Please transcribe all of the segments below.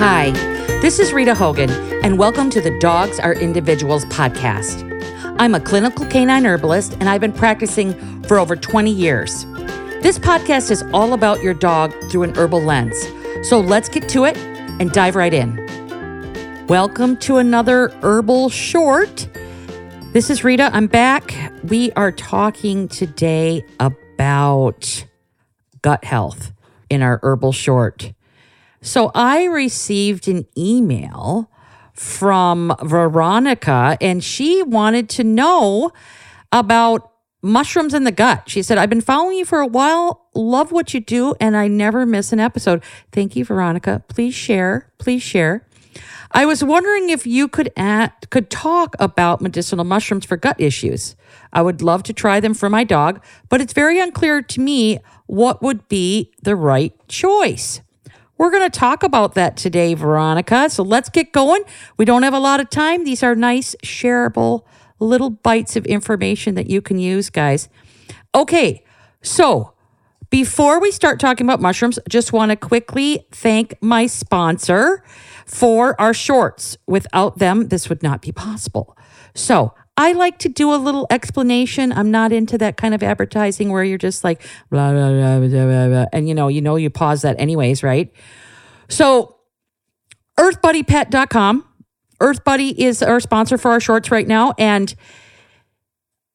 Hi, this is Rita Hogan, and welcome to the Dogs Are Individuals podcast. I'm a clinical canine herbalist, and I've been practicing for over 20 years. This podcast is all about your dog through an herbal lens. So let's get to it and dive right in. Welcome to another herbal short. This is Rita. I'm back. We are talking today about gut health in our herbal short. So I received an email from Veronica and she wanted to know about mushrooms in the gut. She said, I've been following you for a while, love what you do, and I never miss an episode. Thank you, Veronica. Please share. Please share. I was wondering if you could add, could talk about medicinal mushrooms for gut issues. I would love to try them for my dog, but it's very unclear to me what would be the right choice. We're going to talk about that today, Veronica. So let's get going. We don't have a lot of time. These are nice, shareable little bites of information that you can use, guys. Okay, so before we start talking about mushrooms, just want to quickly thank my sponsor for our shorts. Without them, this would not be possible. So I like to do a little explanation. I'm not into that kind of advertising where you're just like blah blah blah blah blah, blah. and you know, you know you pause that anyways, right? So earthbuddypet.com. Earthbuddy is our sponsor for our shorts right now and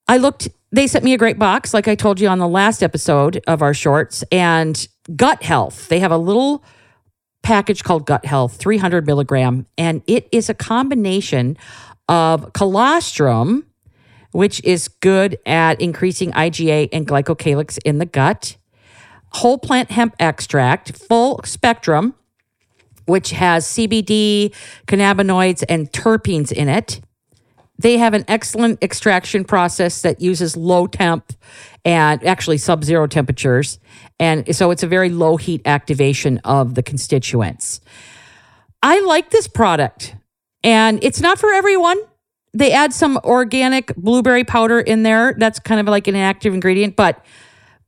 I looked they sent me a great box like I told you on the last episode of our shorts and gut health. They have a little package called gut health 300 milligram and it is a combination of colostrum, which is good at increasing IgA and glycocalyx in the gut, whole plant hemp extract, full spectrum, which has CBD, cannabinoids, and terpenes in it. They have an excellent extraction process that uses low temp and actually sub zero temperatures. And so it's a very low heat activation of the constituents. I like this product. And it's not for everyone. They add some organic blueberry powder in there. That's kind of like an active ingredient, but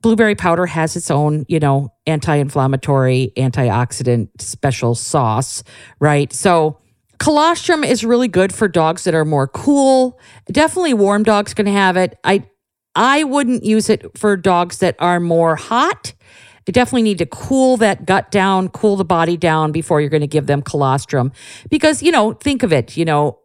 blueberry powder has its own, you know, anti-inflammatory, antioxidant special sauce, right? So colostrum is really good for dogs that are more cool. Definitely warm dogs can have it. I I wouldn't use it for dogs that are more hot you definitely need to cool that gut down, cool the body down before you're going to give them colostrum. Because, you know, think of it, you know,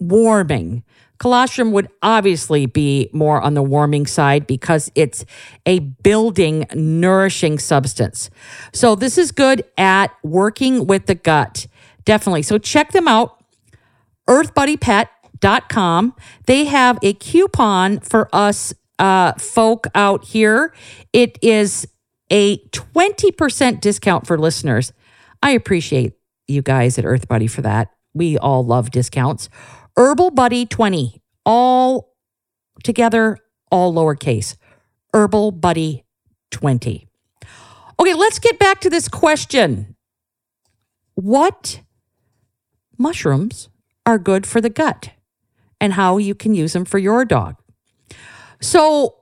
warming. Colostrum would obviously be more on the warming side because it's a building, nourishing substance. So, this is good at working with the gut. Definitely. So, check them out. EarthBuddyPet.com. They have a coupon for us uh, folk out here. It is a 20% discount for listeners. I appreciate you guys at Earth Buddy for that. We all love discounts. Herbal Buddy 20, all together, all lowercase. Herbal Buddy 20. Okay, let's get back to this question. What mushrooms are good for the gut and how you can use them for your dog? So,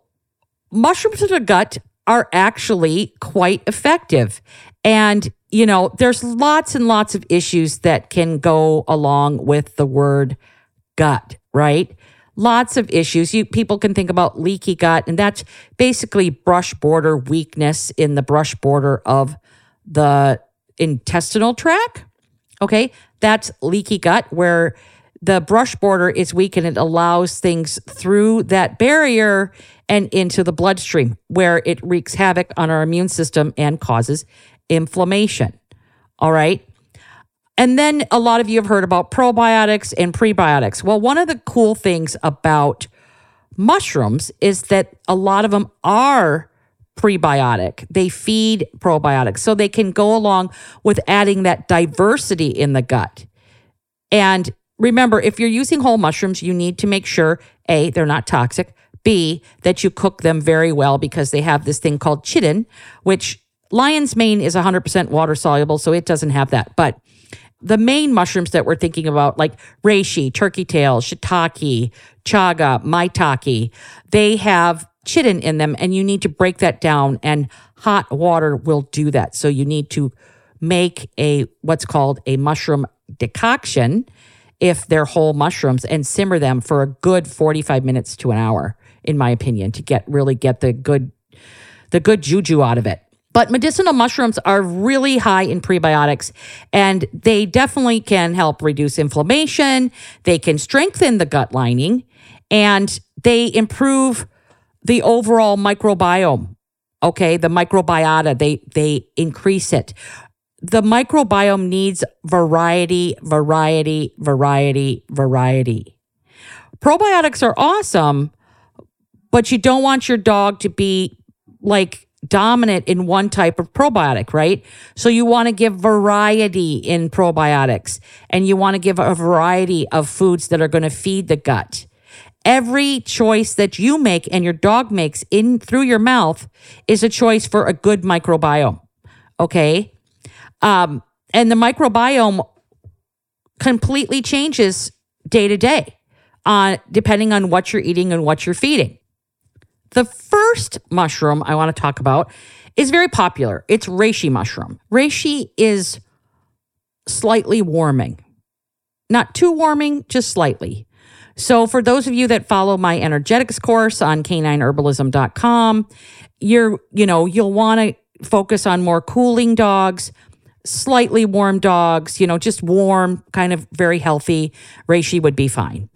mushrooms for the gut are actually quite effective. And, you know, there's lots and lots of issues that can go along with the word gut, right? Lots of issues. You people can think about leaky gut, and that's basically brush border weakness in the brush border of the intestinal tract. Okay, that's leaky gut where the brush border is weak and it allows things through that barrier and into the bloodstream, where it wreaks havoc on our immune system and causes inflammation. All right. And then a lot of you have heard about probiotics and prebiotics. Well, one of the cool things about mushrooms is that a lot of them are prebiotic. They feed probiotics. So they can go along with adding that diversity in the gut. And remember, if you're using whole mushrooms, you need to make sure A, they're not toxic, B, that you cook them very well because they have this thing called chitin, which lion's mane is 100% water soluble, so it doesn't have that. But the main mushrooms that we're thinking about, like reishi, turkey tail, shiitake, chaga, maitake, they have chitin in them, and you need to break that down, and hot water will do that. So you need to make a what's called a mushroom decoction if they're whole mushrooms and simmer them for a good 45 minutes to an hour in my opinion to get really get the good the good juju out of it. But medicinal mushrooms are really high in prebiotics and they definitely can help reduce inflammation. They can strengthen the gut lining and they improve the overall microbiome. Okay the microbiota they they increase it the microbiome needs variety, variety, variety, variety. Probiotics are awesome, but you don't want your dog to be like dominant in one type of probiotic, right? So you want to give variety in probiotics and you want to give a variety of foods that are going to feed the gut. Every choice that you make and your dog makes in through your mouth is a choice for a good microbiome. Okay? Um, and the microbiome completely changes day to day on depending on what you're eating and what you're feeding. The first mushroom I want to talk about is very popular. It's reishi mushroom. Reishi is slightly warming. Not too warming, just slightly. So for those of you that follow my energetics course on canineherbalism.com, you're, you know, you'll want to focus on more cooling dogs, slightly warm dogs, you know, just warm, kind of very healthy, reishi would be fine.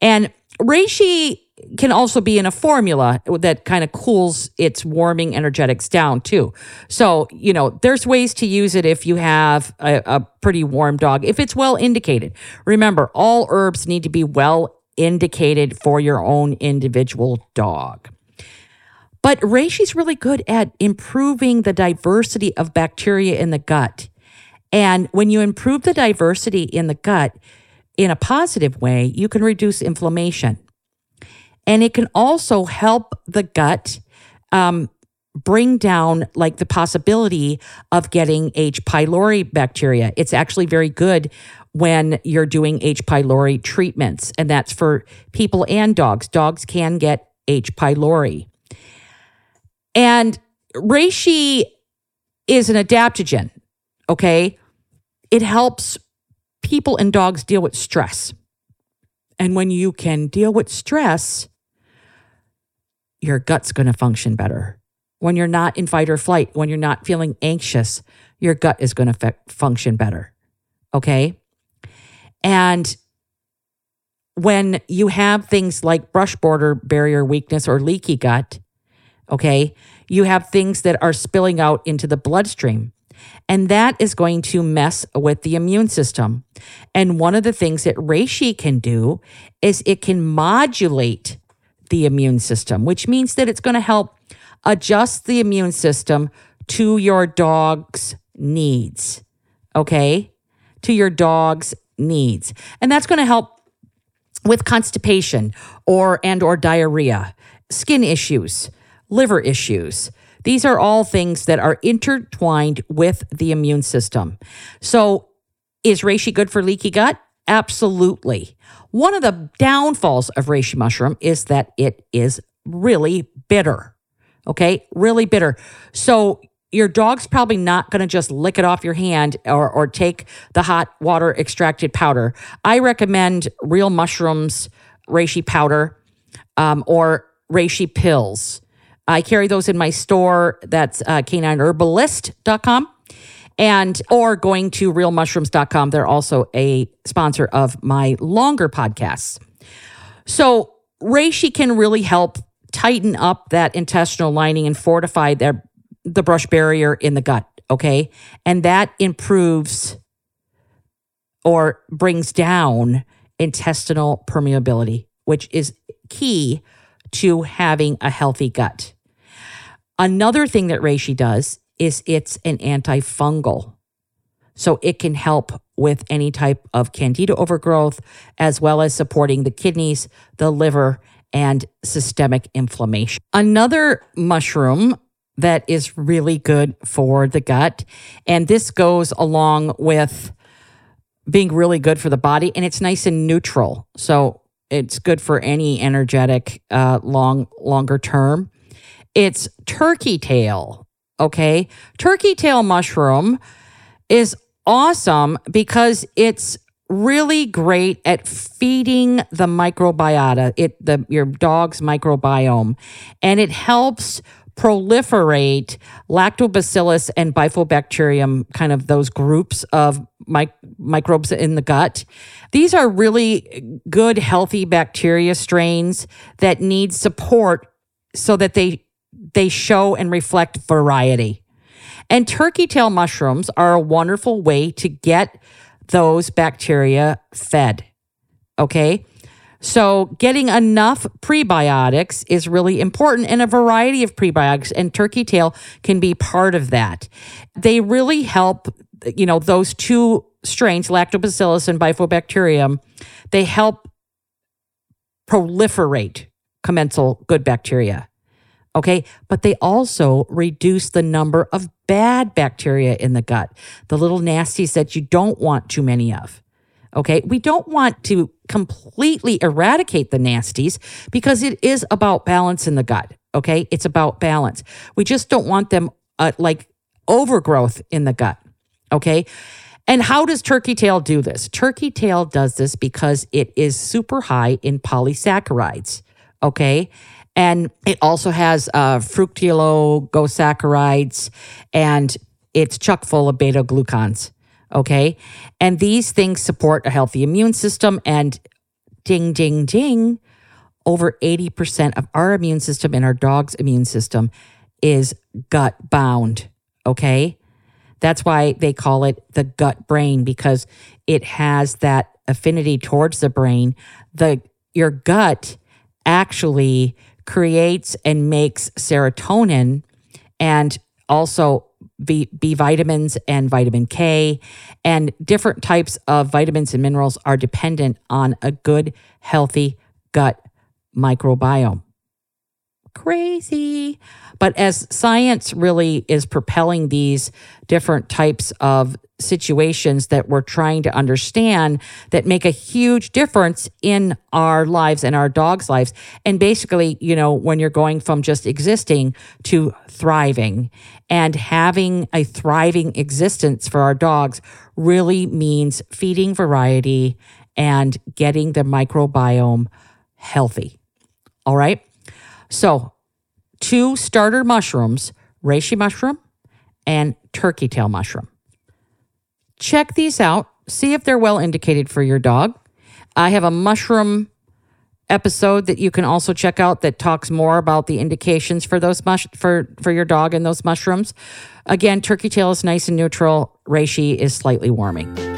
And reishi can also be in a formula that kind of cools its warming energetics down too. So, you know, there's ways to use it if you have a, a pretty warm dog, if it's well indicated. Remember, all herbs need to be well indicated for your own individual dog. But reishi's really good at improving the diversity of bacteria in the gut. And when you improve the diversity in the gut in a positive way, you can reduce inflammation. And it can also help the gut um, bring down like the possibility of getting H. pylori bacteria. It's actually very good when you're doing H. pylori treatments, and that's for people and dogs. Dogs can get H. pylori. And reishi is an adaptogen, okay? It helps people and dogs deal with stress. And when you can deal with stress, your gut's going to function better. When you're not in fight or flight, when you're not feeling anxious, your gut is going to fe- function better. Okay. And when you have things like brush border barrier weakness or leaky gut, okay, you have things that are spilling out into the bloodstream. And that is going to mess with the immune system. And one of the things that reishi can do is it can modulate the immune system, which means that it's going to help adjust the immune system to your dog's needs. Okay? To your dog's needs. And that's going to help with constipation or and or diarrhea, skin issues, liver issues, these are all things that are intertwined with the immune system. So, is reishi good for leaky gut? Absolutely. One of the downfalls of reishi mushroom is that it is really bitter. Okay, really bitter. So, your dog's probably not going to just lick it off your hand or, or take the hot water extracted powder. I recommend real mushrooms, reishi powder, um, or reishi pills. I carry those in my store. That's uh, canineherbalist.com and or going to realmushrooms.com. They're also a sponsor of my longer podcasts. So reishi can really help tighten up that intestinal lining and fortify their, the brush barrier in the gut. Okay. And that improves or brings down intestinal permeability, which is key to having a healthy gut. Another thing that reishi does is it's an antifungal. So it can help with any type of candida overgrowth, as well as supporting the kidneys, the liver, and systemic inflammation. Another mushroom that is really good for the gut, and this goes along with being really good for the body, and it's nice and neutral. So it's good for any energetic uh, long longer term it's turkey tail. Okay. Turkey tail mushroom is awesome because it's really great at feeding the microbiota, it the your dog's microbiome, and it helps proliferate lactobacillus and bifidobacterium, kind of those groups of mic- microbes in the gut. These are really good, healthy bacteria strains that need support so that they they show and reflect variety. And turkey tail mushrooms are a wonderful way to get those bacteria fed. Okay. So, getting enough prebiotics is really important, and a variety of prebiotics, and turkey tail can be part of that. They really help, you know, those two strains, lactobacillus and bifidobacterium, they help proliferate commensal good bacteria. Okay. But they also reduce the number of bad bacteria in the gut, the little nasties that you don't want too many of. Okay. We don't want to completely eradicate the nasties because it is about balance in the gut. Okay. It's about balance. We just don't want them uh, like overgrowth in the gut. Okay. And how does turkey tail do this? Turkey tail does this because it is super high in polysaccharides. Okay. And it also has uh, fructooligosaccharides and it's chock full of beta glucans. Okay. And these things support a healthy immune system. And ding, ding, ding, over 80% of our immune system and our dog's immune system is gut bound. Okay. That's why they call it the gut brain because it has that affinity towards the brain. The your gut actually creates and makes serotonin and also B, vitamins and vitamin K, and different types of vitamins and minerals are dependent on a good, healthy gut microbiome. Crazy. But as science really is propelling these different types of situations that we're trying to understand that make a huge difference in our lives and our dogs' lives. And basically, you know, when you're going from just existing to thriving and having a thriving existence for our dogs really means feeding variety and getting the microbiome healthy. All right. So, two starter mushrooms, reishi mushroom and turkey tail mushroom. Check these out. See if they're well indicated for your dog. I have a mushroom episode that you can also check out that talks more about the indications for those mush for for your dog and those mushrooms. Again, turkey tail is nice and neutral. Reishi is slightly warming.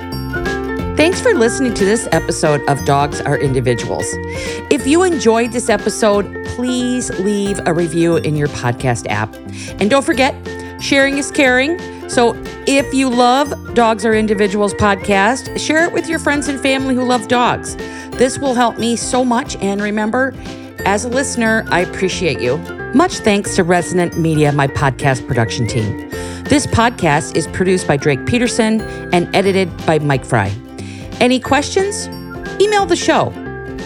Thanks for listening to this episode of Dogs Are Individuals. If you enjoyed this episode, please leave a review in your podcast app. And don't forget, sharing is caring. So if you love Dogs Are Individuals podcast, share it with your friends and family who love dogs. This will help me so much. And remember, as a listener, I appreciate you. Much thanks to Resonant Media, my podcast production team. This podcast is produced by Drake Peterson and edited by Mike Fry. Any questions? Email the show.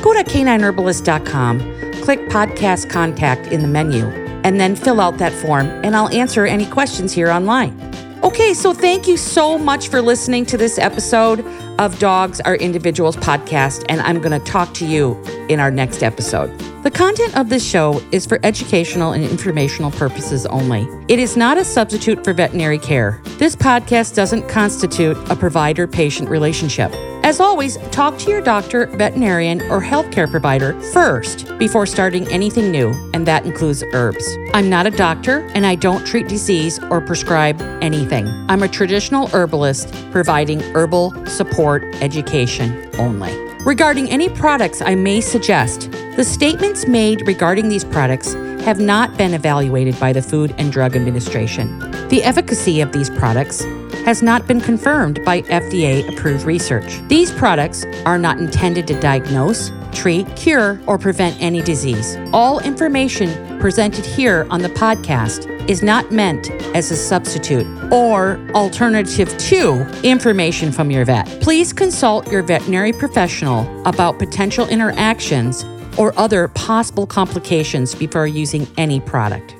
Go to canineherbalist.com, click podcast contact in the menu, and then fill out that form, and I'll answer any questions here online. Okay, so thank you so much for listening to this episode of Dogs Are Individuals podcast, and I'm going to talk to you in our next episode. The content of this show is for educational and informational purposes only. It is not a substitute for veterinary care. This podcast doesn't constitute a provider patient relationship. As always, talk to your doctor, veterinarian, or healthcare provider first before starting anything new, and that includes herbs. I'm not a doctor and I don't treat disease or prescribe anything. I'm a traditional herbalist providing herbal support education only. Regarding any products I may suggest, the statements made regarding these products have not been evaluated by the Food and Drug Administration. The efficacy of these products has not been confirmed by FDA approved research. These products are not intended to diagnose, treat, cure, or prevent any disease. All information presented here on the podcast is not meant as a substitute or alternative to information from your vet. Please consult your veterinary professional about potential interactions or other possible complications before using any product.